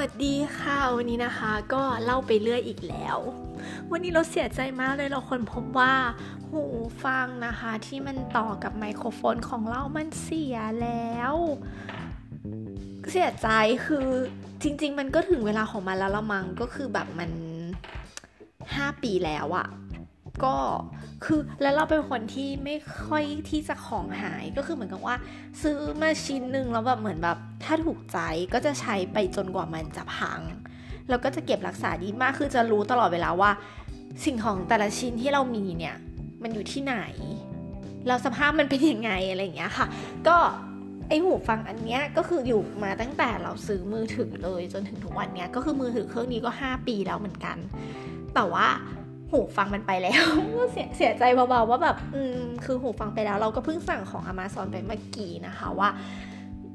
วัสดีค่ะ วันนี้นะคะก็เล่าไปเรื่อยอีกแล้ว วันนี้เราเสียใจมากเลยเราคนพบว่าหูฟังนะคะ ที่มันต่อกับไมโครโฟนของเรามันเสียแล้ว เสียใจคือจริง ๆ มันก็ถึงเวลาของมันแล้วละมังก็คือแบบมันห้าปีแล้วอะ ก็คือแล้วเราเป็นคนที่ไม่ค่อยที่จะของหายก็คือเหมือนกับว่า ซื้อมาชิ้นหนึ่งแล้วแบบเหมือนแบบถ้าถูกใจก็จะใช้ไปจนกว่ามันจะพัง แล้วก็จะเก็บรักษาดีมากคือจะรู้ตลอดเวลาว่า สิ่งของแต่ละชิ้นที่เรามีเนี่ย มันอยู่ที่ไหนแล้วสภาพมันเป็นยังไงอะไรอย่างเงี้ยค่ะ ก็ไอหูฟังอันเนี้ยก็คืออยู่มาตั้งแต่เราซื้อมือถือเลยจนถึงทุกวันเนี้ยก็คือมือถือเครื่องนี้ก็ 5 ปีแล้วเหมือนกัน แต่ว่า หูฟังมันไปแล้วเสียเสียใจเบาๆว่าแบบอืมคือหูฟังไปแล้ว เราก็เพิ่งสั่งของ Amazon ไปเมื่อกี้นะคะว่า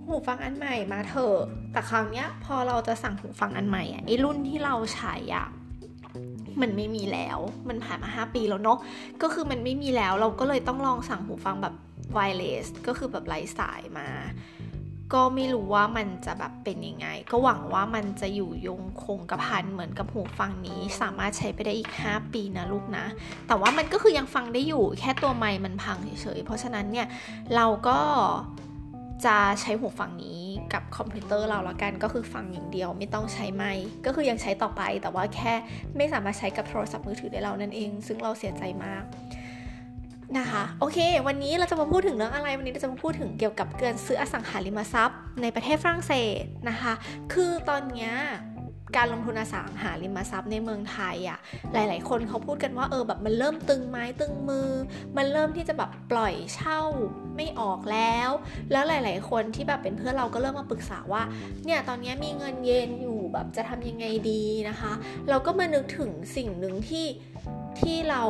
หูฟังอันใหม่มาเถอะแต่คราวเนี้ยพอเราจะสั่งหูฟังอันใหม่อะไอ้รุ่นที่เราใช้อะมันไม่มีแล้ว มันผ่านมา 5 ปีแล้วเนาะ ก็คือมันไม่มีแล้ว เราก็เลยต้องลองสั่งหูฟังแบบไวเลสก็คือแบบไร้สายมา ก็ไม่รู้ว่ามันจะแบบเป็นยังไง ก็หวังว่ามันจะอยู่ยงคงกระพันเหมือนกับหูฟังนี้ สามารถใช้ไปได้อีก 5 ปีนะลูกนะ แต่ว่ามันก็คือยังฟังได้อยู่แค่ตัวไมค์มันพังเฉยๆเพราะฉะนั้นเนี่ยเราก็จะใช้หูฟังนี้กับคอมพิวเตอร์เราละกันก็คือฟังอย่างเดียวไม่ต้องใช้ไมค์ก็คือยังใช้ต่อไป แต่ว่าแค่ไม่สามารถใช้กับโทรศัพท์มือถือได้เรานั่นเอง ซึ่งเราเสียใจมาก นะคะ โอเค วันนี้เราจะมาพูดถึงเรื่องอะไร วันนี้เราจะมาพูดถึงเกี่ยวกับการซื้ออสังหาริมทรัพย์ ในประเทศฝรั่งเศสนะคะ คือตอนนี้การลงทุนอสังหาริมทรัพย์ในเมืองไทยอะ่ะ หลาย ๆ คนเขาพูดกันว่าเออแบบมันเริ่มตึงไม้ตึงมือ มันเริ่มที่จะแบบปล่อยเช่าไม่ออกแล้ว แล้วหลาย ๆ คนที่แบบเป็นเพื่อนเราก็เริ่มมาปรึกษาว่า เนี่ยตอนนี้มีเงินเย็นอยู่แบบจะทำยังไงดีนะคะ เราก็มานึกถึงสิ่งหนึ่งที่ที่เรา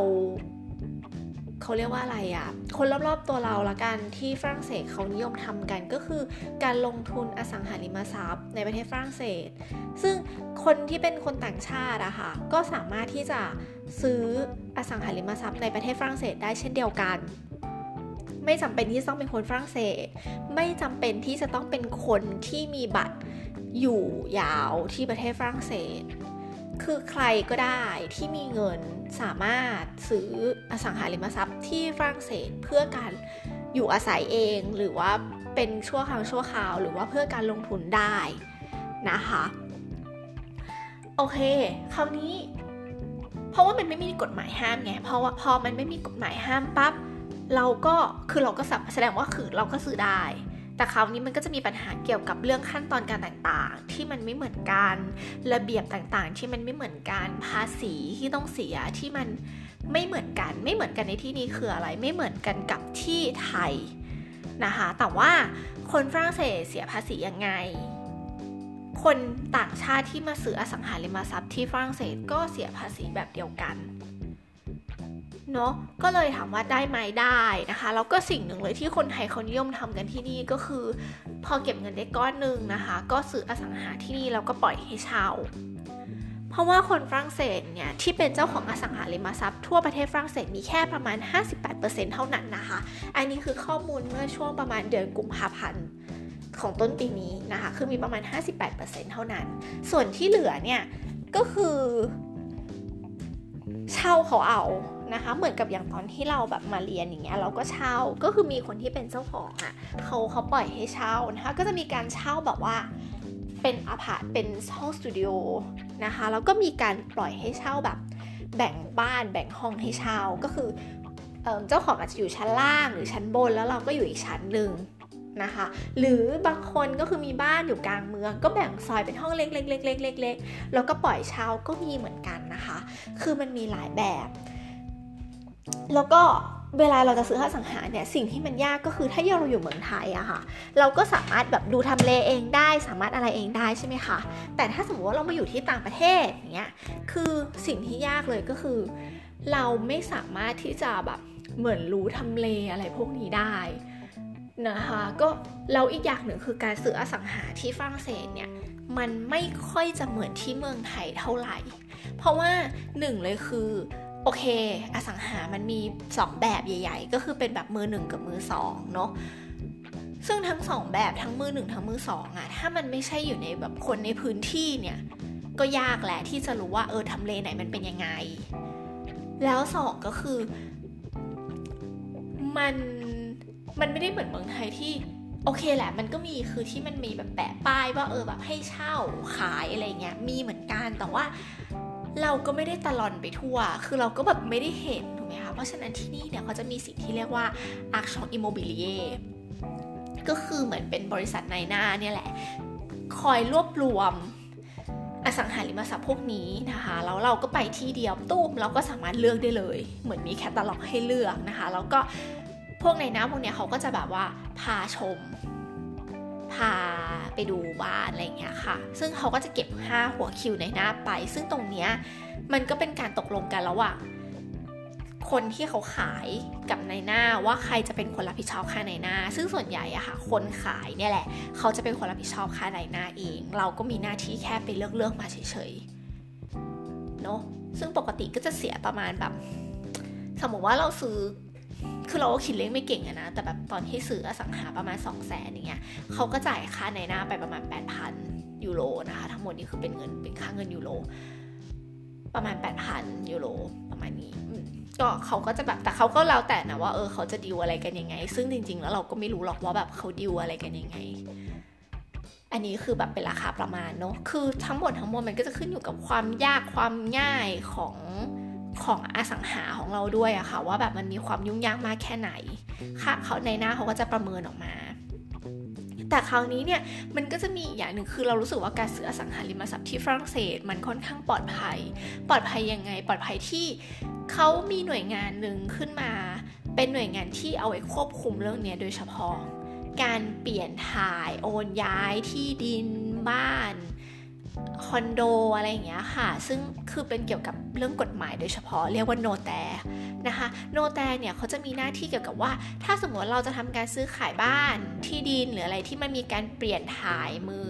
เขาเรียกว่าอะไรอะ่ะ คนรอบๆตัวเราละกันที่ฝรั่งเศสเขานิยมทำกันก็คือการลงทุนอสังหาริมทรัพย์ ในประเทศฝรั่งเศส ซึ่งคนที่เป็นคนต่างชาติอะค่ะก็สามารถที่จะซื้ออสังหาริมทรัพย์ในประเทศฝรั่งเศสได้เช่นเดียวกัน ไม่จำเป็นที่ต้องเป็นคนฝรั่งเศส ไม่จำเป็นที่จะต้องเป็นคนที่มีบัตรอยู่ยาวที่ประเทศฝรั่งเศส คือใครก็ได้ที่มีเงินสามารถซื้ออสังหาริมทรัพย์ที่ฝรั่งเศสเพื่อการอยู่อาศัยเองหรือว่าเป็นชั่วครั้งชั่วคราว หรือว่าเพื่อการลงทุนได้นะคะ โอเค คราวนี้ เพราะว่ามันไม่มีกฎหมายห้ามไงเพราะว่าพอมันไม่มีกฎหมายห้ามปั๊บเราก็คือเราก็แสดงว่าคือเราก็ซื้อได้ แต่คราวนี้มันก็จะมีปัญหาเกี่ยวกับเรื่องขั้นตอนการต่างๆ ที่มันไม่เหมือนกัน ระเบียบต่างๆ ที่มันไม่เหมือนกัน ภาษีที่ต้องเสียที่มันไม่เหมือนกัน ไม่เหมือนกันในที่นี้คืออะไร ไม่เหมือนกันกับที่ไทยนะคะ แต่ว่าคนฝรั่งเศสเสียภาษียังไง คนต่างชาติที่มาซื้ออสังหาริมทรัพย์ที่ฝรั่งเศสก็เสียภาษีแบบเดียวกัน เนาะก็เลยถามว่าได้ไหมได้นะคะแล้วก็สิ่งหนึ่งเลยที่คนไทยเขานิยมทำกันที่นี่ก็คือ พอเก็บเงินได้ก้อนหนึ่งนะคะ ก็ซื้ออสังหาที่นี่แล้วก็ปล่อยให้เช่าเพราะว่าคนฝรั่งเศสเนี่ยที่เป็นเจ้าของอสังหาริมทรัพย์ทั่วประเทศฝรั่งเศสมีแค่ประมาณ 58%เท่านั้นนะคะ อันนี้คือข้อมูลเมื่อช่วงประมาณเดือนกุมภาพันธ์ของต้นปีนี้นะคะ คือมีประมาณ 58%เท่านั้น ส่วนที่เหลือเนี่ยก็คือ เช่าเขาเอา นะคะ เหมือนกับอย่างตอนที่เราแบบมาเรียนอย่างเงี้ยเราก็เช่าก็คือมีคนที่เป็นเจ้าของอะ่ะเขาเขาปล่อยให้เช่านะคะ ก็จะมีการเช่าแบบว่าเป็นอาพาร์ตเป็นห้องสตูดิโอนะคะแล้วก็มีการปล่อยให้เช่าแบบแบ่งบ้านแบ่งห้องให้เช่าก็คือเจ้าของอาจจะอยู่ชั้นล่างหรือชั้นบนแล้วเราก็อยู่อีกชั้นหนึ่งนะคะหรือบางคนก็คือมีบ้านอยู่กลางเมือง ก็แบ่งซอยเป็นห้องเล็กๆๆๆๆแล้วก็ปล่อยเช่าก็มีเหมือนกันนะคะ คือมันมีหลายแบบ แล้วก็เวลาเราจะซื้ออสังหาเนี่ยสิ่งที่มันยากก็คือถ้าเราอยู่เมืองไทยอะค่ะ เราก็สามารถแบบดูทำเลเองได้ สามารถอะไรเองได้ใช่ไหมคะแต่ถ้าสมมติว่าเรามาอยู่ที่ต่างประเทศอย่างเงี้ยคือสิ่งที่ยากเลยก็คือ เราไม่สามารถที่จะแบบเหมือนรู้ทำเลอะไรพวกนี้ได้นะคะก็เราอีกอย่างหนึ่งคือการซื้ออสังหาที่ฝรั่งเศสเนี่ยมันไม่ค่อยจะเหมือนที่เมืองไทยเท่าไหร่ เพราะว่าหนึ่งเลยคือ โอเค อสังหามันมี 2 แบบใหญ่ ๆ ก็คือเป็นแบบมือหนึ่งกับมือสองเนาะซึ่งทั้งสองแบบทั้งมือหนึ่งทั้งมือสองอะถ้ามันไม่ใช่อยู่ในแบบคนในพื้นที่เนี่ยก็ยากแหละที่จะรู้ว่าเออทำเลไหนมันเป็นยังไง แล้วสองก็คือมันมันไม่ได้เหมือนเมืองไทยที่โอเคแหละมันก็มีคือที่มันมีแบบแปะป้ายว่าเออแบบให้เช่าขายอะไรเงี้ยมีเหมือนกันแต่ว่า เราก็ไม่ได้ตลอนไปทั่ว คือเราก็แบบไม่ได้เห็นถูกไหมคะ เพราะฉะนั้นที่นี่เนี่ยเขาจะมีสิ่งที่เรียกว่าอาร์ชองอิโมบิเลียก็คือเหมือนเป็นบริษัทในหน้าเนี่ยแหละ คอยรวบรวมอสังหาริมทรัพย์พวกนี้นะคะแล้วเราก็ไปที่เดียวตุ้มเราก็สามารถเลือกได้เลย เหมือนมีแคตตาล็อกให้เลือกนะคะ แล้วก็พวกในน้ำพวกเนี้ยเขาก็จะแบบว่าพาชม พาไปดูบ้านอะไรเงี้ยค่ะ ซึ่งเขาก็จะเก็บ 5 หัวคิวในหน้าไป ซึ่งตรงเนี้ยมันก็เป็นการตกลงกันระหว่างคนที่เขาขายกับในหน้าว่าใครจะเป็นคนรับผิดชอบค่าในหน้า ซึ่งส่วนใหญ่อะค่ะ คนขายเนี่ยแหละ เขาจะเป็นคนรับผิดชอบค่าในหน้าเอง เราก็มีหน้าที่แค่ไปเลือกเลือกมาเฉยๆเนาะซึ่งปกติก็จะเสียประมาณแบบสมมติว่าเราซื้อ คือเราก็คิดเลขไม่เก่งอะนะ แต่แบบตอนที่ซื้ออสังหาประมาณ 2 0 0แสนอย่างเงี้ยเขาก็จ่ายค่าในหน้าไปประมาณ 8,000 ยูโรนะคะ ทั้งหมดนี้คือเป็นเงินเป็นค่าเงินยูโรประมาณ 8,000 ยูโรประมาณนี้ก็เขาก็จะแบบแต่เขาก็แล้วแต่นะว่าเออเขาจะดิวอะไรกันยังไง ซึ่งจริง ๆ แล้วเราก็ไม่รู้หรอกว่าแบบเขาดิวอะไรกันยังไง อันนี้คือแบบเป็นราคาประมาณเนาะคือทั้งหมดทั้งมวลมันก็จะขึ้นอยู่กับความยากความง่ายของ ของอสังหาของเราด้วยอะค่ะ ว่าแบบมันมีความยุ่งยากมากแค่ไหน ค่ะเขาในหน้าเขาก็จะประเมินออกมา แต่คราวนี้เนี่ยมันก็จะมีอย่างหนึ่งคือเรารู้สึกว่าการซื้ออสังหาริมทรัพย์ที่ฝรั่งเศส มันค่อนข้างปลอดภัย ปลอดภัยยังไง ปลอดภัยที่เขามีหน่วยงานหนึ่งขึ้นมา เป็นหน่วยงานที่เอาไว้ควบคุมเรื่องนี้โดยเฉพาะ การเปลี่ยนถ่ายโอนย้ายที่ดินบ้าน คอนโดอะไรอย่างเงี้ยค่ะ ซึ่งคือเป็นเกี่ยวกับเรื่องกฎหมายโดยเฉพาะเรียกว่าโนแตนะคะโนแตเนี่ยเขาจะมีหน้าที่เกี่ยวกับว่า ถ้าสมมติเราจะทำการซื้อขายบ้านที่ดินหรืออะไรที่มันมีการเปลี่ยนถ่ายมือ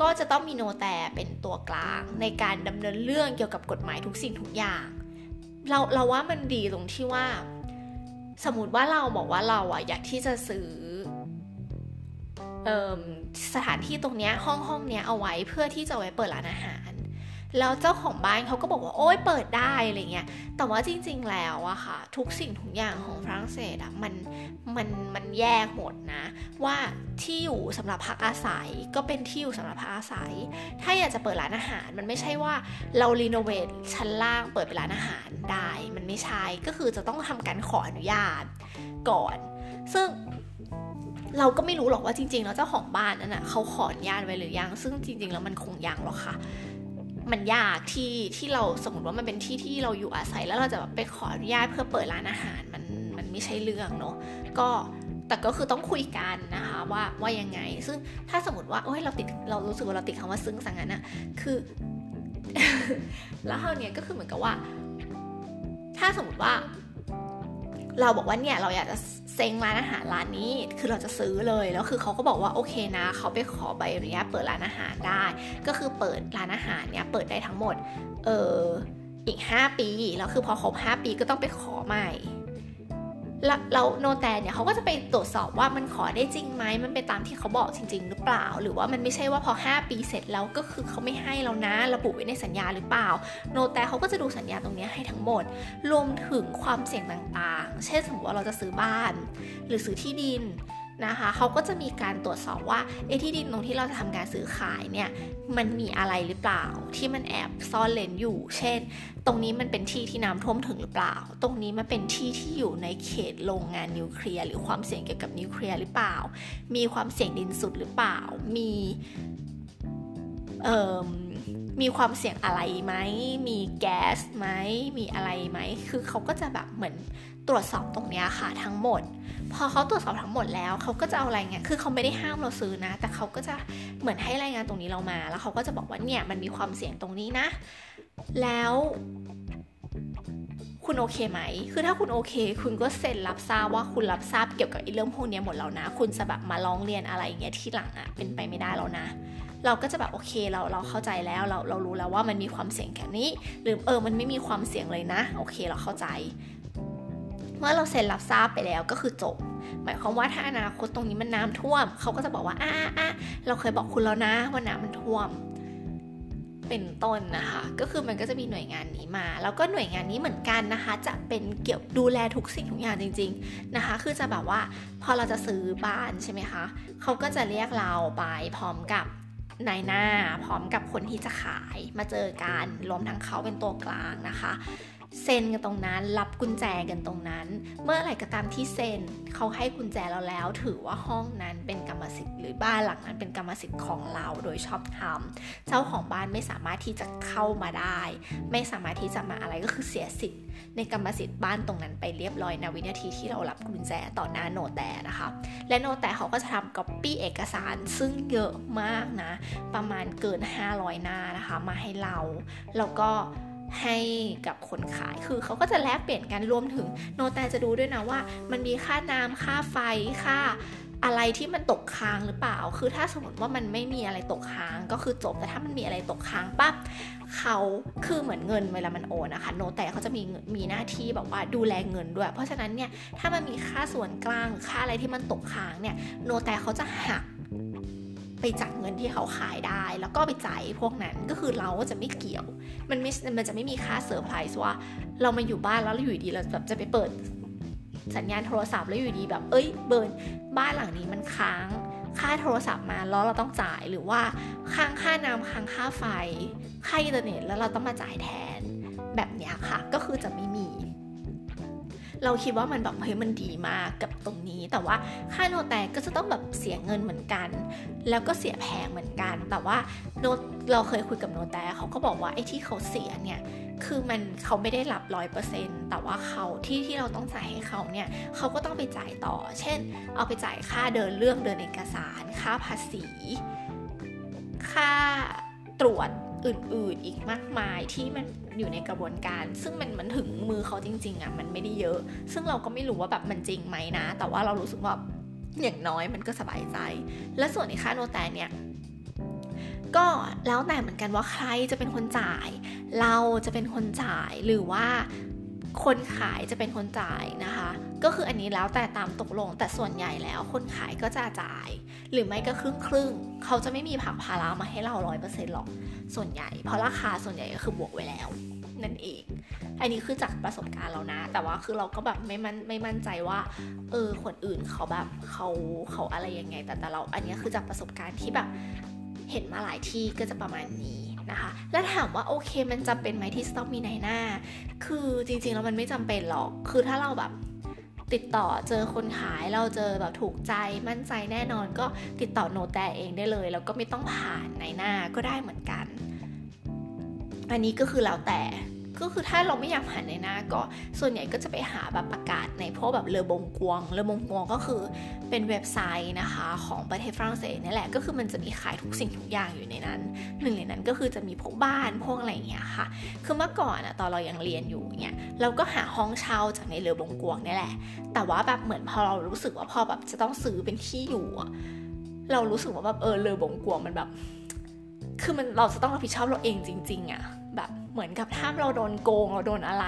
ก็จะต้องมีโนแตเป็นตัวกลางในการดำเนินเรื่องเกี่ยวกับกฎหมายทุกสิ่งทุกอย่าง เราเราว่ามันดีตรงที่ว่า สมมติว่าเราบอกว่าเราอะอยากที่จะซื้อ สถานที่ตรงนี้ห้องห้องนี้เอาไว้เพื่อที่จะไว้เปิดร้านอาหาร แล้วเจ้าของบ้านเขาก็บอกว่าโอ๊ยเปิดได้อะไรเงี้ยแต่ว่าจริง ๆ แล้วอะค่ะ ทุกสิ่งทุกอย่างของฝรั่งเศสอะมันมันมันแยกหมดนะ ว่าที่อยู่สำหรับพักอาศัยก็เป็นที่อยู่สำหรับพักอาศัย ถ้าอยากจะเปิดร้านอาหาร มันไม่ใช่ว่าเรารีโนเวทชั้นล่างเปิดเป็นร้านอาหารได้ มันไม่ใช่ก็คือจะต้องทำการขออนุญาตก่อน ซึ่ง เราก็ไม่รู้หรอกว่าจริงๆแล้วเจ้าของบ้านนั้นนะเขาขออนุญาตไว้หรือยัง ซึ่งจริง ๆ แล้วมันคงยังหรอกค่ะ มันยากที่ที่เราสมมติว่ามันเป็นที่ที่เราอยู่อาศัยแล้วเราจะแบบไปขออนุญาตเพื่อเปิดร้านอาหารมันมันไม่ใช่เรื่องเนาะก็แต่ก็คือต้องคุยกันนะคะว่าว่ายังไง ซึ่งถ้าสมมติว่าโอ้ยเราติดเรารู้สึกว่าเราติดคำว่าซึ้งสังนั้นอะคือ แล้วเท่านี้ก็คือเหมือนกับว่า ถ้าสมมติว่า เราบอกว่าเนี่ยเราอยากจะเซ็งร้านอาหารร้านนี้คือเราจะซื้อเลยแล้วคือเขาก็บอกว่าโอเคนะเขาไปขอใบอนุญาตเปิดร้านอาหารได้ ก็คือเปิดร้านอาหารเนี่ยเปิดได้ทั้งหมดเอออีก 5 ปีแล้วคือพอครบ5 ปีก็ต้องไปขอใหม่ แล้วโนแตนเนี่ยเขาก็จะไปตรวจสอบว่ามันขอได้จริงไหมมันไปตามที่เขาบอกจริง ๆ หรือเปล่า หรือว่ามันไม่ใช่ว่าพอ 5 ปีเสร็จแล้วก็คือเขาไม่ให้แล้วนะระบุไว้ในสัญญาหรือเปล่า โนแตเขาก็จะดูสัญญาตรงนี้ให้ทั้งหมด รวมถึงความเสี่ยงต่างๆ เช่นสมมติว่าเราจะซื้อบ้าน หรือซื้อที่ดิน นะคะเขาก็จะมีการตรวจสอบว่าไอ้ที่ดินตรงที่เราจะทำการซื้อขายเนี่ยมันมีอะไรหรือเปล่าที่มันแอบซ่อนเร้นอยู่ เช่น ตรงนี้มันเป็นที่ที่น้ำท่วมถึงหรือเปล่า ตรงนี้มันเป็นที่ที่อยู่ในเขตโรงงานนิวเคลียร์หรือความเสี่ยงเกี่ยวกับนิวเคลียร์หรือเปล่า มีความเสี่ยงดินทรุดหรือเปล่า มีเอ่อมีความเสี่ยงอะไรไหม มีแก๊สไหม มีอะไรไหม คือเขาก็จะแบบเหมือนตรวจสอบตรงนี้ค่ะทั้งหมด พอเขาตรวจสอบทั้งหมดแล้วเขาก็จะเอารายงานคือเขาไม่ได้ห้ามเราซื้อนะ แต่เขาก็จะเหมือนให้รายงานตรงนี้เรามา แล้วเขาก็จะบอกว่าเนี่ยมันมีความเสี่ยงตรงนี้นะ แล้วคุณโอเคไหม คือถ้าคุณโอเค คุณก็เซ็นรับทราบว่าคุณรับทราบเกี่ยวกับเรื่องพวกนี้หมดแล้วนะ คุณจะแบบมาร้องเรียนอะไรเงี้ยที่หลังอะ่ะเป็นไปไม่ได้แล้วนะ เราก็จะแบบโอเคเราเราเข้าใจแล้วเราเรารู้แล้วว่ามันมีความเสี่ยงแค่นี้ หรือเออมันไม่มีความเสี่ยงเลยนะ โอเคเราเข้าใจ เมื่อเราเซ็นรับทราบไปแล้วก็คือจบ หมายความว่าถ้าอนาคตตรงนี้มันน้ำท่วม เขาก็จะบอกว่าอ่าอ่าเราเคยบอกคุณแล้วนะว่าน้ำมันท่วม เป็นต้นนะคะ ก็คือมันก็จะมีหน่วยงานนี้มา แล้วก็หน่วยงานนี้เหมือนกันนะคะ จะเป็นเกี่ยวดูแลทุกสิ่งทุกอย่างจริง ๆนะคะ คือจะแบบว่าพอเราจะซื้อบ้านใช่ไหมคะเขาก็จะเรียกเราไปพร้อมกับนายหน้าพร้อมกับคนที่จะขายมาเจอกันรวมทั้งเขาเป็นตัวกลางนะคะ เซ็นกันตรงนั้น รับกุญแจกันตรงนั้น เมื่อไหร่ก็ตามที่เซ็นเขาให้กุญแจเราแล้ว ถือว่าห้องนั้นเป็นกรรมสิทธิ์หรือบ้านหลังนั้นเป็นกรรมสิทธิ์ของเราโดยชอบธรรมเจ้าของบ้านไม่สามารถที่จะเข้ามาได้ ไม่สามารถที่จะมาอะไรก็คือเสียสิทธิ์ ในกรรมสิทธิ์บ้านตรงนั้นไปเรียบร้อยนะวินาทีที่เรารับกุญแจต่อหน้าโนแต่นะคะ และโนแต่เขาก็จะทำก๊อปปี้เอกสารซึ่งเยอะมากนะ ประมาณเกิน 500 หน้านะคะ มาให้เราแล้วก็ ให้กับคนขาย คือเขาก็จะแลกเปลี่ยนกันรวมถึงโนแตจะดูด้วยนะว่า มันมีค่าน้ำค่าไฟค่าอะไรที่มันตกค้างหรือเปล่า คือถ้าสมมติว่ามันไม่มีอะไรตกค้างก็คือจบ แต่ถ้ามันมีอะไรตกค้างปั๊บเขาคือเหมือนเงินเวลามันโอนนะคะโนแต่เขาจะมีมีหน้าที่แบบว่าดูแลเงินด้วย เพราะฉะนั้นเนี่ยถ้ามันมีค่าส่วนกลางค่าอะไรที่มันตกค้างเนี่ย notaire เขาจะหัก ไปจากเงินที่เขาขายได้ แล้วก็ไปจ่ายพวกนั้นก็คือเราก็จะไม่เกี่ยว มันไม่มันจะไม่มีค่าเซอร์ไพรส์ว่า เรามาอยู่บ้านแล้วเราอยู่ดีเราแบบจะไปเปิดสัญญาณโทรศัพท์แล้วอยู่ดีแบบ เอ้ยเบิร์นบ้านหลังนี้มันค้างค่าโทรศัพท์มาแล้วเราต้องจ่ายหรือว่าค้างค่าน้ำค้างค่าไฟ ค่าอินเทอร์เน็ตแล้วเราต้องมาจ่ายแทน แบบนี้ค่ะ ก็คือจะไม่มี เราคิดว่ามันแบบเฮ้ยมันดีมากกับตรงนี้ แต่ว่าค่าโนแตก็จะต้องแบบเสียเงินเหมือนกัน แล้วก็เสียแพงเหมือนกัน แต่ว่าโนเราเคยคุยกับโนแตเขาก็บอกว่าไอ้ที่เขาเสียเนี่ยคือมันเขาไม่ได้รับร้อยเปอร์เซ็นต์แต่ว่าเขาที่ที่เราต้องจ่ายให้เขาเนี่ยเขาก็ต้องไปจ่ายต่อ เช่น เอาไปจ่ายค่าเดินเรื่องเดินเอกสาร ค่าภาษี ค่าตรวจอื่นๆอีกมากมายที่มัน อยู่ในกระบวนการ ซึ่งมันมันถึงมือเขาจริง ๆอะมันไม่ได้เยอะ ซึ่งเราก็ไม่รู้ว่าแบบมันจริงไหมนะ แต่ว่าเรารู้สึกว่าอย่างน้อยมันก็สบายใจ และส่วนในค่าโนแตนเนี่ยก็แล้วแต่เหมือนกันว่าใครจะเป็นคนจ่าย เราจะเป็นคนจ่ายหรือว่า คนขายจะเป็นคนจ่ายนะคะ ก็คืออันนี้แล้วแต่ตามตกลงแต่ส่วนใหญ่แล้วคนขายก็จะจ่าย หรือไม่ก็ครึ่งครึ่งเขาจะไม่มีผักพารามาให้เราร้อยเปอร์เซ็นต์หรอกส่วนใหญ่ เพราะราคาส่วนใหญ่ก็คือบวกไว้แล้ว นั่นเอง อันนี้คือจากประสบการณ์เรานะ แต่ว่าคือเราก็แบบไม่มั่นไม่มั่นใจว่าเออคนอื่นเขาแบบเขาเขาอะไรยังไง แต่แต่เราอันนี้คือจากประสบการณ์ที่แบบเห็นมาหลายที่ก็จะประมาณนี้ นะคะ แล้วถามว่าโอเคมันจำเป็นไหมที่จะต้องมีในหน้า คือจริงๆแล้วมันไม่จำเป็นหรอก คือถ้าเราแบบติดต่อเจอคนขายเราเจอแบบถูกใจมั่นใจแน่นอนก็ติดต่อโนแต่เองได้เลย แล้วก็ไม่ต้องผ่านในหน้าก็ได้เหมือนกัน อันนี้ก็คือแล้วแต่ ก็คือถ้าเราไม่อยากผ่าในหน้าก็ส่วนใหญ่ก็จะไปหาแบบประกาศในพวกแบบเลอบงกวงเลอบงกวงก็คือเป็นเว็บไซต์นะคะของประเทศฝรั่งเศสนี่แหละก็คือมันจะมีขายทุกสิ่งทุกอย่างอยู่ในนั้นหนึ่งในนั้นก็คือจะมีพวกบ้านพวกอะไรอย่างเงี้ยค่ะ คือเมื่อก่อนอะตอนเรายังเรียนอยู่เนี่ยเราก็หาห้องเช่าจากในเลอบงกวงนี่แหละ แต่ว่าแบบเหมือนพอเรารู้สึกว่าพอแบบจะต้องซื้อเป็นที่อยู่อะเรารู้สึกว่าแบบเออเลอบงกวงมันแบบ คือมันเราจะต้องรับผิดชอบเราเองจริง ๆอะ เหมือนกับถ้าเราโดนโกงเราโดนอะไร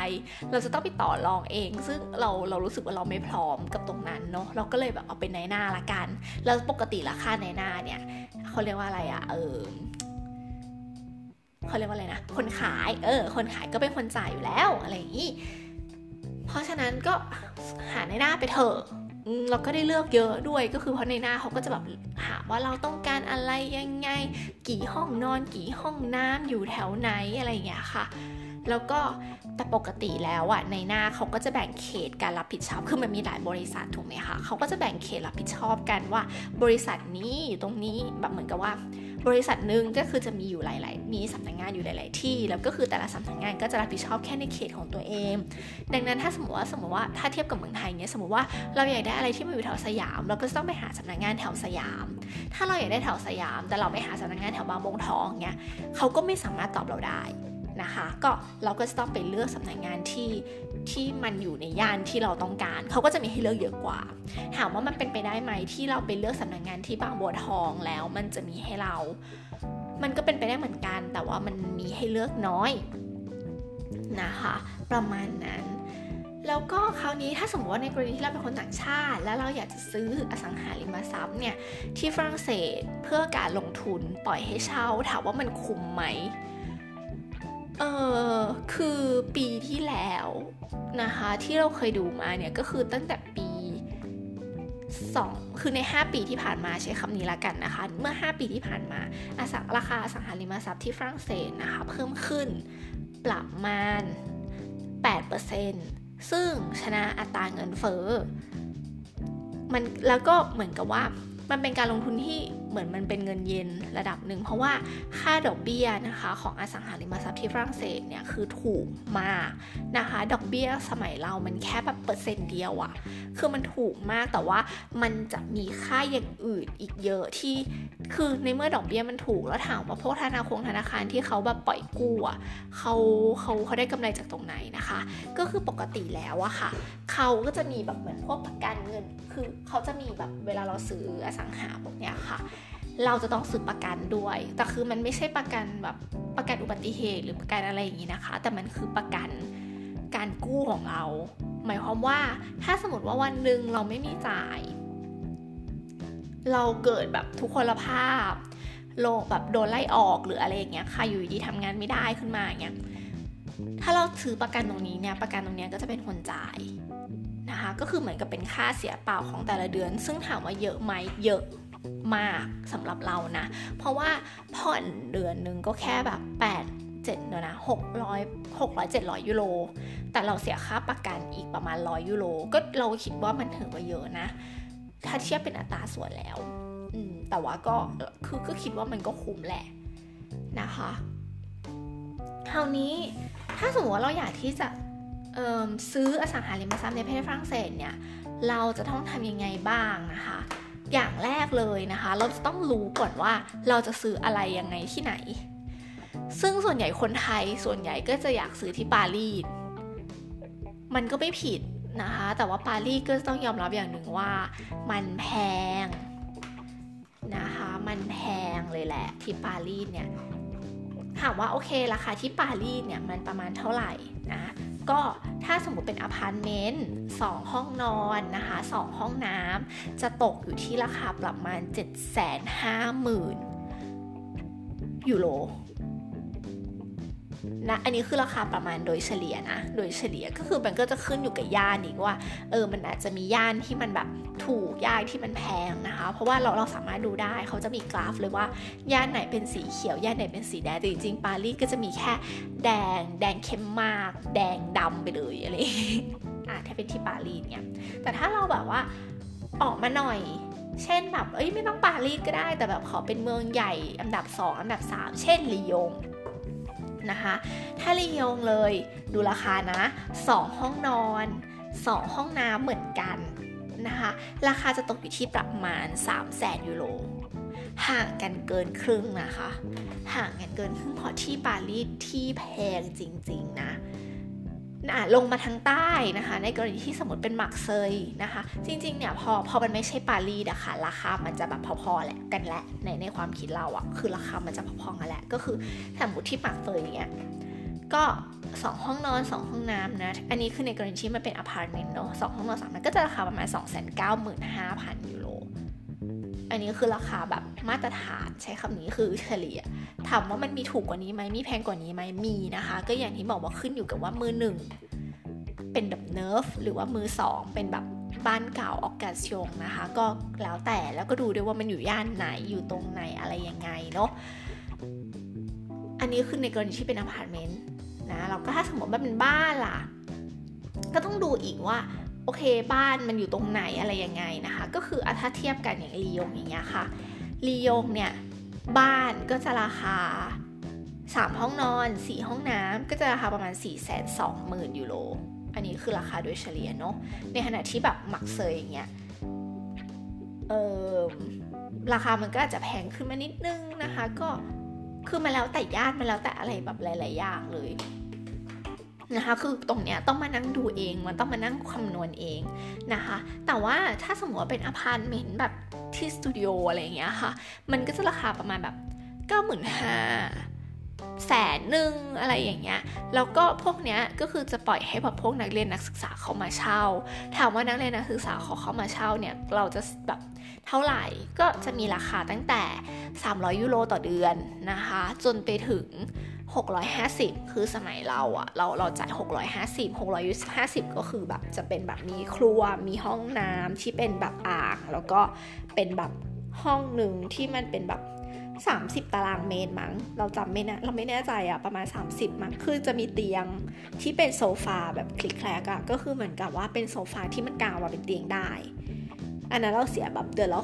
เราจะต้องไปต่อรองเอง ซึ่งเราเรารู้สึกว่าเราไม่พร้อมกับตรงนั้นเนาะเราก็เลยแบบเอาเป็นในหน้าละกัน แล้วปกติราคาในหน้าเนี่ยเขาเรียกว่าอะไรอะเออเขาเรียกว่าอะไรนะคนขายเออ คนขายก็เป็นคนจ่ายอยู่แล้วอะไรอย่างนี้เพราะฉะนั้นก็หาในหน้าไปเถอะ เราก็ได้เลือกเยอะด้วยก็คือเพราะในหน้าเขาก็จะแบบหาว่าเราต้องการอะไรยังไง กี่ห้องนอน กี่ห้องน้ำอยู่แถวไหนอะไรอย่างเงี้ยค่ะ แล้วก็แต่ปกติแล้วอะในหน้าเขาก็จะแบ่งเขตการรับผิดชอบคือมันมีหลายบริษัทถูกไหมคะเขาก็จะแบ่งเขตรับผิดชอบกันว่า บริษัทนี้อยู่ตรงนี้แบบเหมือนกับว่า บริษัทหนึ่งก็คือจะมีอยู่หลาย ๆ มีสำนักงงานอยู่หลาย ๆ ที่ แล้วก็คือแต่ละสำนักงงานก็จะรับผิดชอบแค่ในเขตของตัวเอง ดังนั้นถ้าสมมติว่าสมมติว่าถ้าเทียบกับเมืองไทยเนี่ยสมมติว่าเราอยากได้อะไรที่มันอยู่แถวสยาม เราก็ต้องไปหาสำนักงงานแถวสยาม ถ้าเราอยากได้แถวสยาม แต่เราไม่หาสำนักงงานแถวบางบงทองเนี่ยเขาก็ไม่สามารถตอบเราได้นะคะก็เราก็จะต้องไปเลือกสำนักงงานที่ ที่มันอยู่ในย่านที่เราต้องการ เขาก็จะมีให้เลือกเยอะกว่า ถามว่ามันเป็นไปได้ไหมที่เราไปเลือกสำนักงงานที่บางบัวทองแล้วมันจะมีให้เรา มันก็เป็นไปได้เหมือนกัน แต่ว่ามันมีให้เลือกน้อยนะคะ ประมาณนั้นแล้วก็คราวนี้ถ้าสมมติว่าในกรณีที่เราเป็นคนต่างชาติ แล้วเราอยากจะซื้ออสังหาริมทรัพย์เนี่ยที่ฝรั่งเศสเพื่อการลงทุนปล่อยให้เช่าถามว่ามันคุ้มไหม เออคือปีที่แล้วนะคะ ที่เราเคยดูมาเนี่ยก็คือตั้งแต่ปี2คือใน 5 ปีที่ผ่านมาใช้คำนี้ละกันนะคะ เมื่อ 5 ปีที่ผ่านมาอสังราคาอสังหาริมทรัพย์ที่ฝรั่งเศสนะคะ เพิ่มขึ้นประมาณ 8%ซึ่งชนะอัตราเงินเฟ้อมันแล้วก็เหมือนกับว่ามันเป็นการลงทุนที่ เหมือนมันเป็นเงินเย็นระดับหนึ่ง เพราะว่าค่าดอกเบี้ยนะคะของอสังหาริมทรัพย์ที่ฝรั่งเศสเนี่ยคือถูกมากนะคะ ดอกเบี้ยสมัยเรามันแค่แบบเปอร์เซ็นต์เดียวอะคือมันถูกมากแต่ว่ามันจะมีค่าอย่างอื่นอีกเยอะที่คือในเมื่อดอกเบี้ยมันถูกแล้วถามว่าพวกธนาคารธนาคารที่เขาแบบปล่อยกู้อะเขาเขาเขาได้กำไรจากตรงไหนนะคะ ก็คือปกติแล้วอะค่ะ เขาก็จะมีแบบเหมือนพวกประกันเงิน คือเขาจะมีแบบเวลาเราซื้ออสังหาพวกเนี้ยค่ะ เราจะต้องซื้อประกันด้วย แต่คือมันไม่ใช่ประกันแบบประกันอุบัติเหตุหรือประกันอะไรอย่างนี้นะคะ แต่มันคือประกันการกู้ของเรา หมายความว่าถ้าสมมติว่าวันหนึ่งเราไม่มีจ่าย เราเกิดแบบทุกคนภาพโลแบบโดนไล่ออกหรืออะไรอย่างเงี้ยค่ะอยู่ดีทำงานไม่ได้ขึ้นมาอย่างเงี้ยถ้าเราซื้อประกันตรงนี้เนี่ยประกันตรงนี้ก็จะเป็นคนจ่ายนะคะก็คือเหมือนกับเป็นค่าเสียเปล่าของแต่ละเดือน ซึ่งถามว่าเยอะไหมเยอะ มากสำหรับเรานะ เพราะว่าผ่อนเดือนหนึ่งก็แค่แบบ 8 7เดือนนะ600 600 700 ยูโร แต่เราเสียค่าประกันอีกประมาณ 100 ยูโร ก็เราคิดว่ามันถือว่าเยอะนะ ถ้าเทียบเป็นอัตราส่วนแล้วอืมแต่ว่าก็คือก็คิดว่ามันก็คุ้มแหละนะคะคราวนี้ถ้าสมมติว่าเราอยากที่จะซื้ออสังหาริมทรัพย์ในประเทศฝรั่งเศสเนี่ย เราจะต้องทำยังไงบ้างนะคะ อย่างแรกเลยนะคะ เราจะต้องรู้ก่อนว่าเราจะซื้ออะไรยังไงที่ไหน ซึ่งส่วนใหญ่คนไทยส่วนใหญ่ก็จะอยากซื้อที่ปารีสมันก็ไม่ผิดนะคะ แต่ว่าปารีสก็ต้องยอมรับอย่างหนึ่งว่า มันแพงนะคะ มันแพงเลยแหละที่ปารีสเนี่ยถามว่าโอเคราคาที่ปารีสเนี่ยมันประมาณเท่าไหร่นะ ก็ถ้าสมมติเป็นอพาร์ตเมนต์2ห้องนอนนะคะ2ห้องน้ำจะตกอยู่ที่ราคาประมาณ 750,000 ยูโร นะอันนี้คือราคาประมาณโดยเฉลี่ยนะ โดยเฉลี่ยก็คือมันก็จะขึ้นอยู่กับย่านอีกว่า เออ มันอาจจะมีย่านที่มันแบบถูกย่านที่มันแพงนะคะ เพราะว่าเราเราสามารถดูได้เขาจะมีกราฟเลยว่าย่านไหนเป็นสีเขียวย่านไหนเป็นสีแดงแต่จริงๆปารีสก็จะมีแค่แดง แดงเข้มมาก แดงดำไปเลยอะไรอะถ้าเป็นที่ปารีสเนี่ยแต่ถ้าเราแบบว่าออกมาหน่อยเช่นแบบ เอ้ยไม่ต้องปารีสก็ได้ แต่แบบขอเป็นเมืองใหญ่อันดับ 2 อันดับ 3 เช่นลียง นะคะ ถ้าลียงเลยดูราคานะ 2 ห้องนอน 2 ห้องน้ำเหมือนกันนะคะ ราคาจะตกอยู่ที่ประมาณ 3 0 0แสนยูโรห่างกันเกินครึ่งนะคะ ห่างกันเกินครึ่งเพราะที่ปารีสที่แพงจริง ๆ นะนะ ลงมาทางใต้นะคะ ในกรณีที่สมมติเป็นหมักเซยนะคะ จริงๆเนี่ยพอพอมันไม่ใช่ปารีสอะคะ่ะราคามันจะแบบพอๆแหละกันแหละในในความคิดเราอะคือราคามันจะพอๆกันแหละก็คือสมมติที่หมักเซยเงี้ยก็ 2 ห้องนอน 2 ห้องน้ำนะ อันนี้คือในกรณีที่มันเป็นอพาร์ตเมนต์เนาะสห้องนอนสามมันก็จะราคาประมาณ 295,000ยูโรอั อันนี้คือราคาแบบมาตรฐานใช้คำนี้คือเฉลี่ย ถามว่ามันมีถูกกว่านี้ไหมมีแพงกว่านี้ไหมมีนะคะ ก็อย่างที่บอกว่าขึ้นอยู่กับว่ามือหนึ่งเป็นแบบ neuf หรือว่ามือสองเป็นแบบบ้านเก่า occasion นะคะ ก็แล้วแต่แล้วก็ดูด้วยว่ามันอยู่ย่านไหนอยู่ตรงไหนอะไรยังไงเนาะอันนี้คือในกรณีที่เป็นอพาร์ตเมนต์นะเราก็ถ้าสมมติว่าเป็นบ้านล่ะ ก็ต้องดูอีกว่า โอเคบ้านมันอยู่ตรงไหนอะไรยังไงนะคะ ก็คือถ้าเทียบกันอย่างลียงอย่างเงี้ยค่ะลียงเนี่ยบ้านก็จะราคา 3 ห้องนอน 4 ห้องน้ำก็จะราคาประมาณ 4 2 0 0 0 0ยูโรอันนี้คือราคาโดยเฉลี่ยเนาะในขณะที่แบบหมักเซยอย่างเงี้ยเออราคามันก็อาจจะแพงขึ้นมานิดนึงนะคะ ก็คือมาแล้วแต่ญาติมาแล้วแต่อะไรแบบหลาย ๆ อย่างเลย นะคะ คือตรงเนี้ยต้องมานั่งดูเอง มันต้องมานั่งคำนวณเองนะคะ แต่ว่าถ้าสมมติว่าเป็นอพาร์ตเมนต์แบบที่สตูดิโออะไรเงี้ยค่ะ มันก็จะราคาประมาณแบบ9 5 0 0แสนหนึ่งอะไรอย่างเงี้ย แล้วก็พวกเนี้ยก็คือจะปล่อยให้แบบพวกนักเรียนนักศึกษาเขามาเช่า ถามว่านักเรียนนักศึกษาเขาเข้ามาเช่าเนี่ย เราจะแบบเท่าไหร่ ก็จะมีราคาตั้งแต่ 300 ยูโรต่อเดือนนะคะ จนไปถึง 650 คือสมัยเราอะเราเราจ่าย650 650 ก็คือแบบจะเป็นแบบมีครัวมีห้องน้ำที่เป็นแบบอ่าง แล้วก็เป็นแบบห้องหนึ่งที่มันเป็นแบบ30 ตารางเมตรมั้ง เราจำไม่นะเราไม่แน่ใจอะประมาณ 30 มั้ง คือจะมีเตียงที่เป็นโซฟาแบบคลิกแคลกอะก็คือเหมือนกับว่าเป็นโซฟาที่มันกางมาเป็นเตียงได้ อันนั้นเราเสียแบบเดือนละ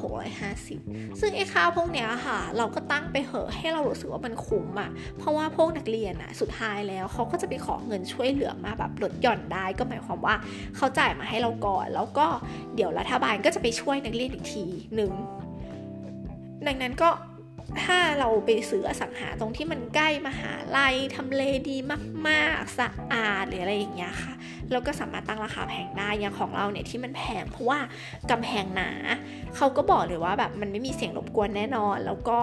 650 ซึ่งไอ้ค่าพวกเนี้ยค่ะ เราก็ตั้งไปเหอะให้เรารู้สึกว่ามันคุ้มอะเพราะว่าพวกนักเรียนอะสุดท้ายแล้วเขาก็จะไปขอเงินช่วยเหลือมาแบบลดหย่อนได้ ก็หมายความว่าเขาจ่ายมาให้เราก่อน แล้วก็เดี๋ยวรัฐบาลก็จะไปช่วยนักเรียนอีกทีหนึ่งดังนั้นก็ ถ้าเราไปซื้ออสังหาตรงที่มันใกล้มหาลัยทำเลดีมากๆ สะอาดหรืออะไรอย่างเงี้ยค่ะ เราก็สามารถตั้งราคาแพงได้อย่างของเราเนี่ยที่มันแพงเพราะว่ากำแพงหนา เขาก็บอกเลยว่าแบบมันไม่มีเสียงรบกวนแน่นอนแล้วก็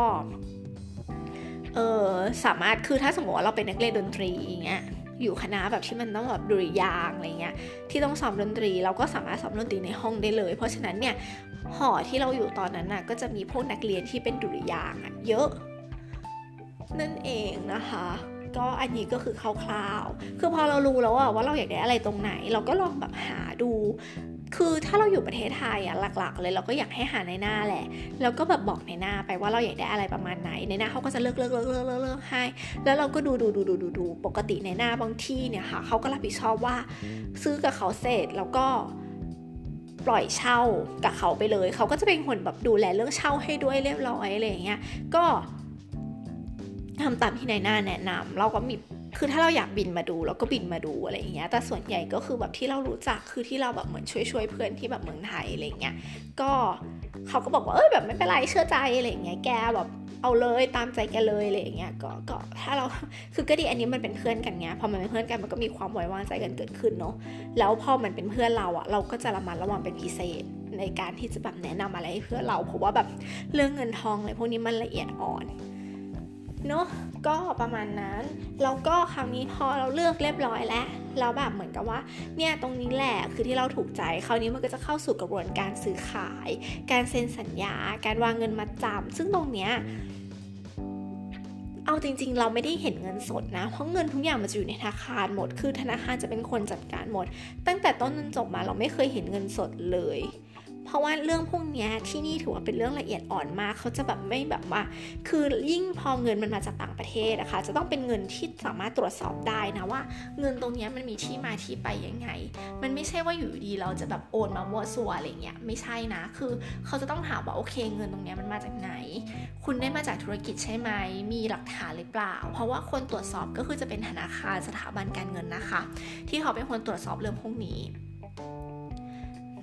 เออสามารถคือถ้าสมมติว่าเราเป็นนักเรียนดนตรีอย่างเงี้ยอยู่คณะแบบที่มันต้องแบบดุริยางอะไรเงี้ยที่ต้องซ้อมดนตรี เราก็สามารถซ้อมดนตรีในห้องได้เลย เพราะฉะนั้นเนี่ย หอที่เราอยู่ตอนนั้นน่ะก็จะมีพวกนักเรียนที่เป็นดุริยางอะเยอะ นั่นเองนะคะ ก็อันนี้ก็คือคร่าวๆ คือพอเรารู้แล้วว่าเราอยากได้อะไรตรงไหน เราก็ลองแบบหาดู คือถ้าเราอยู่ประเทศไทยอะหลัก ๆ เลยเราก็อยากให้หาในหน้าแหละ แล้วก็แบบบอกในหน้าไปว่าเราอยากได้อะไรประมาณไหน ในหน้าเขาก็จะเลือกเลือกเลือกเลือกเลือกให้ แล้วเราก็ดูดูดูดูดูดูปกติในหน้าบางที่เนี่ยค่ะเขาก็รับผิดชอบว่าซื้อกับเขาเสร็จแล้วก็ ปล่อยเช่ากับเขาไปเลย เขาก็จะเป็นคนแบบดูแลเรื่องเช่าให้ด้วยเรียบร้อยอะไรอย่างเงี้ยก็ทำตามที่นายหน้าแนะนำเราก็มี คือถ้าเราอยากบินมาดูเราก็บินมาดูอะไรอย่างเงี้ยแต่ส่วนใหญ่ก็คือแบบที่เรารู้จักคือที่เราแบบเหมือนช่วยช่วยเพื่อนที่แบบเมืองไทยอะไรเงี้ยก็เขาก็บอกว่าเอ้ยแบบไม่เป็นไรเชื่อใจอะไรอย่างเงี้ยแกแบบเอาเลยตามใจแกเลยอะไรอย่างเงี้ยก็ก็ถ้าเราคือก็ดีอันนี้มันเป็นเพื่อนกันไงพอมันเป็นเพื่อนกันมันก็มีความไว้วางใจกันเกิดขึ้นเนาะแล้วพอมันเป็นเพื่อนเราอะเราก็จะระมัดระวังเป็นพิเศษในการที่จะแบบแนะนำอะไรให้เพื่อนเราเพราะว่าแบบเรื่องเงินทองอะไรพวกนี้มันละเอียดอ่อนเนาะ ก็ประมาณนั้น แล้วก็คราวนี้พอเราเลือกเรียบร้อยแล้วเราแบบเหมือนกับว่า เนี่ยตรงนี้แหละคือที่เราถูกใจ คราวนี้มันก็จะเข้าสู่กระบวนการซื้อขาย การเซ็นสัญญา การวางเงินมาจำซึ่งตรงเนี้ยเอาจริงๆ เราไม่ได้เห็นเงินสดนะ เพราะเงินทุกอย่างมันจะอยู่ในธนาคารหมด คือธนาคารจะเป็นคนจัดการหมด ตั้งแต่ต้นจนจบมาเราไม่เคยเห็นเงินสดเลย เพราะว่าเรื่องพวกนี้ที่นี่ถือว่าเป็นเรื่องละเอียดอ่อนมาก เขาจะแบบไม่แบบว่า คือยิ่งพอเงินมันมาจากต่างประเทศนะคะ จะต้องเป็นเงินที่สามารถตรวจสอบได้นะว่า เงินตรงนี้มันมีที่มาที่ไปยังไง มันไม่ใช่ว่าอยู่ดีเราจะแบบโอนมามั่วซั่วอะไรเงี้ย ไม่ใช่นะ คือเขาจะต้องถามว่าโอเค เงินตรงนี้มันมาจากไหน คุณได้มาจากธุรกิจใช่ไหม มีหลักฐานหรือเปล่า เพราะว่าคนตรวจสอบก็คือจะเป็นธนาคารสถาบันการเงินนะคะ ที่เขาเป็นคนตรวจสอบเรื่องพวกนี้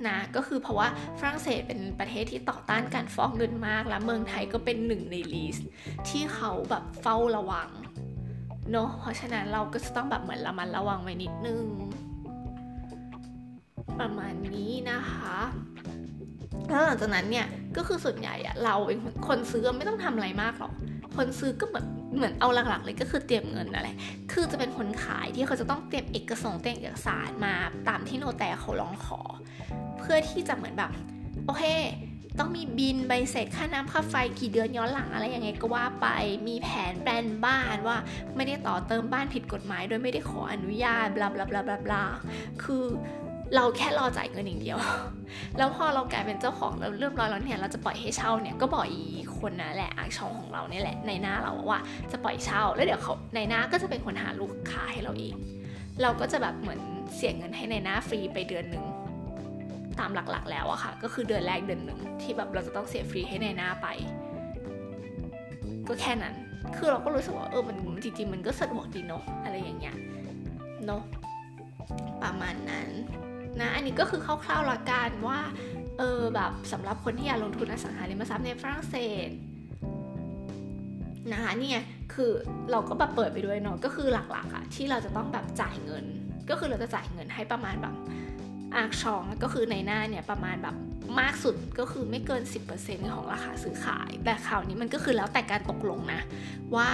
นะก็คือเพราะว่าฝรั่งเศสเป็นประเทศที่ต่อต้านการฟอกเงินมาก และเมืองไทยก็เป็นหนึ่งในลิสต์ที่เขาแบบเฝ้าระวังเนาะเพราะฉะนั้นเราก็จะต้องแบบเหมือนระมัดระวังไว้นิดนึง ประมาณนี้นะคะแล้วหลังจากนั้นเนี่ยก็คือส่วนใหญ่อะเราเป็นคนซื้อไม่ต้องทำอะไรมากหรอก คนซื้อก็เหมือน เหมือนเอาหลักๆเลยก็คือเตรียมเงินอะไร คือจะเป็นคนขายที่เขาจะต้องเตรียมเอกสารเตรียมเอกสารมาตามที่โนแต่เขาร้องขอ เพื่อที่จะเหมือนแบบโอเคต้องมีบินใบเสร็จค่าน้ำค่าไฟกี่เดือนย้อนหลังอะไรยังไงก็ว่าไปมีแผนแปลนบ้านว่าไม่ได้ต่อเติมบ้านผิดกฎหมาย โดยไม่ได้ขออนุญาตบลาบลาบลาบลาบลาคือ เราแค่รอจ่ายเงินอย่างเดียว แล้วพอเรากลายเป็นเจ้าของเราเรียบร้อยแล้วเนี่ยเราจะปล่อยให้เช่าเนี่ยก็บอกอีคนนะแหละอาชองของเราเนี่ยแหละในหน้าเราว่าจะปล่อยเช่า แล้วเดี๋ยวเขาในหน้าก็จะเป็นคนหาลูกค้าให้เราเอง เราก็จะแบบเหมือนเสียเงินให้ในหน้าฟรีไปเดือนหนึ่งตามหลักๆ แล้วอะค่ะ ก็คือเดือนแรกเดือนหนึ่งที่แบบเราจะต้องเสียฟรีให้ในหน้าไป ก็แค่นั้น คือเราก็รู้สึกว่าเออมันจริงๆมันก็สะดวกดีเนาะอะไรอย่างเงี้ยเนาะประมาณนั้น นะอันนี้ก็คือคร่าวๆละกันว่าเออแบบสำหรับคนที่อยากลงทุนอสังหาริมทรัพย์ในฝรั่งเศสนะคะนี่ไงคือเราก็แบบเปิดไปด้วยเนาะก็คือหลักๆอะที่เราจะต้องแบบจ่ายเงิน ก็คือเราจะจ่ายเงินให้ประมาณแบบอาร์ชองก็คือในหน้าเนี่ยประมาณแบบมากสุดก็คือไม่เกิน 10%ของราคาซื้อขาย แต่คราวนี้มันก็คือแล้วแต่การตกลงนะว่า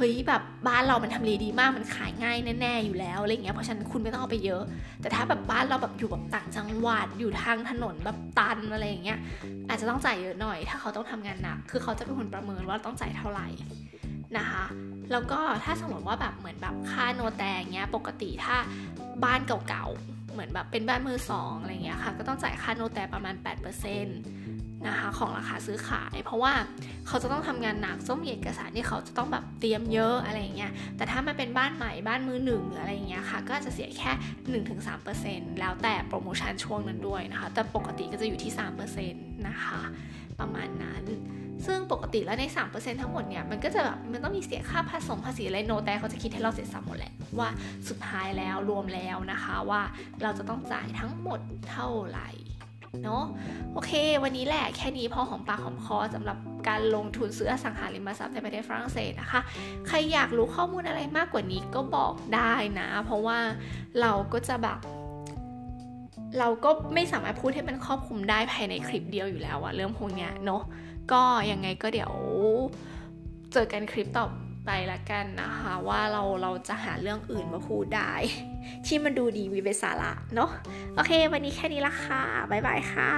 เฮ้ยแบบบ้านเรามันทำเลดีมากมันขายง่ายแน่ๆอยู่แล้วอะไรเงี้ยเพราะฉะนั้นคุณไม่ต้องเอาไปเยอะ แต่ถ้าแบบบ้านเราแบบอยู่แบบต่างจังหวัดอยู่ทางถนนแบบตันอะไรอย่างเงี้ยอาจจะต้องจ่ายเยอะหน่อย ถ้าเขาต้องทำงานหนักคือเขาจะเป็นคนประเมินว่าต้องจ่ายเท่าไหร่นะคะแล้วก็ถ้าสมมติว่าแบบเหมือนแบบค่าโนแตงเงี้ยปกติถ้าบ้านเก่าๆเหมือนแบบเป็นบ้านมือสองอะไรเงี้ยค่ะก็ต้องจ่ายค่าโนแตงประมาณ 8% นะคะของราคาซื้อขาย เพราะว่าเขาจะต้องทำงานหนักต้องมีเอกสารที่เขาจะต้องแบบเตรียมเยอะอะไรเงี้ยแต่ถ้ามันเป็นบ้านใหม่บ้านมือหนึ่งหรืออะไรเงี้ยค่ะก็จะเสียแค่ 1-3%แล้วแต่โปรโมชั่นช่วงนั้นด้วยนะคะแต่ปกติก็จะอยู่ที่ 3%นะคะประมาณนั้น ซึ่งปกติแล้วใน 3%ทั้งหมดเนี่ย มันก็จะแบบ มันต้องมีเสียค่าผสมภาษีอะไรโนแต่เขาจะคิดให้เราเสร็จสับหมดแหละ ว่าสุดท้ายแล้วรวมแล้วนะคะว่าเราจะต้องจ่ายทั้งหมดเท่าไหร่ เนาะโอเค วันนี้แหละแค่นี้พอหอมปากหอมคอสำหรับการลงทุนซื้ออสังหาริมทรัพย์ในประเทศฝรั่งเศสนะคะ ใครอยากรู้ข้อมูลอะไรมากกว่านี้ก็บอกได้นะ เพราะว่าเราก็จะแบบเราก็ไม่สามารถพูดให้มันครอบคลุมได้ภายในคลิปเดียวอยู่แล้วอะเรื่องพวกเนี้ยเนาะก็ยังไงก็เดี๋ยวเจอกันคลิปต่อ ไปละกันนะคะ ว่าเราเราจะหาเรื่องอื่นมาพูดได้ ที่มันดูดีมีเป็นสาระเนาะโอเค วันนี้แค่นี้ละค่ะ บ๊ายบายค่ะ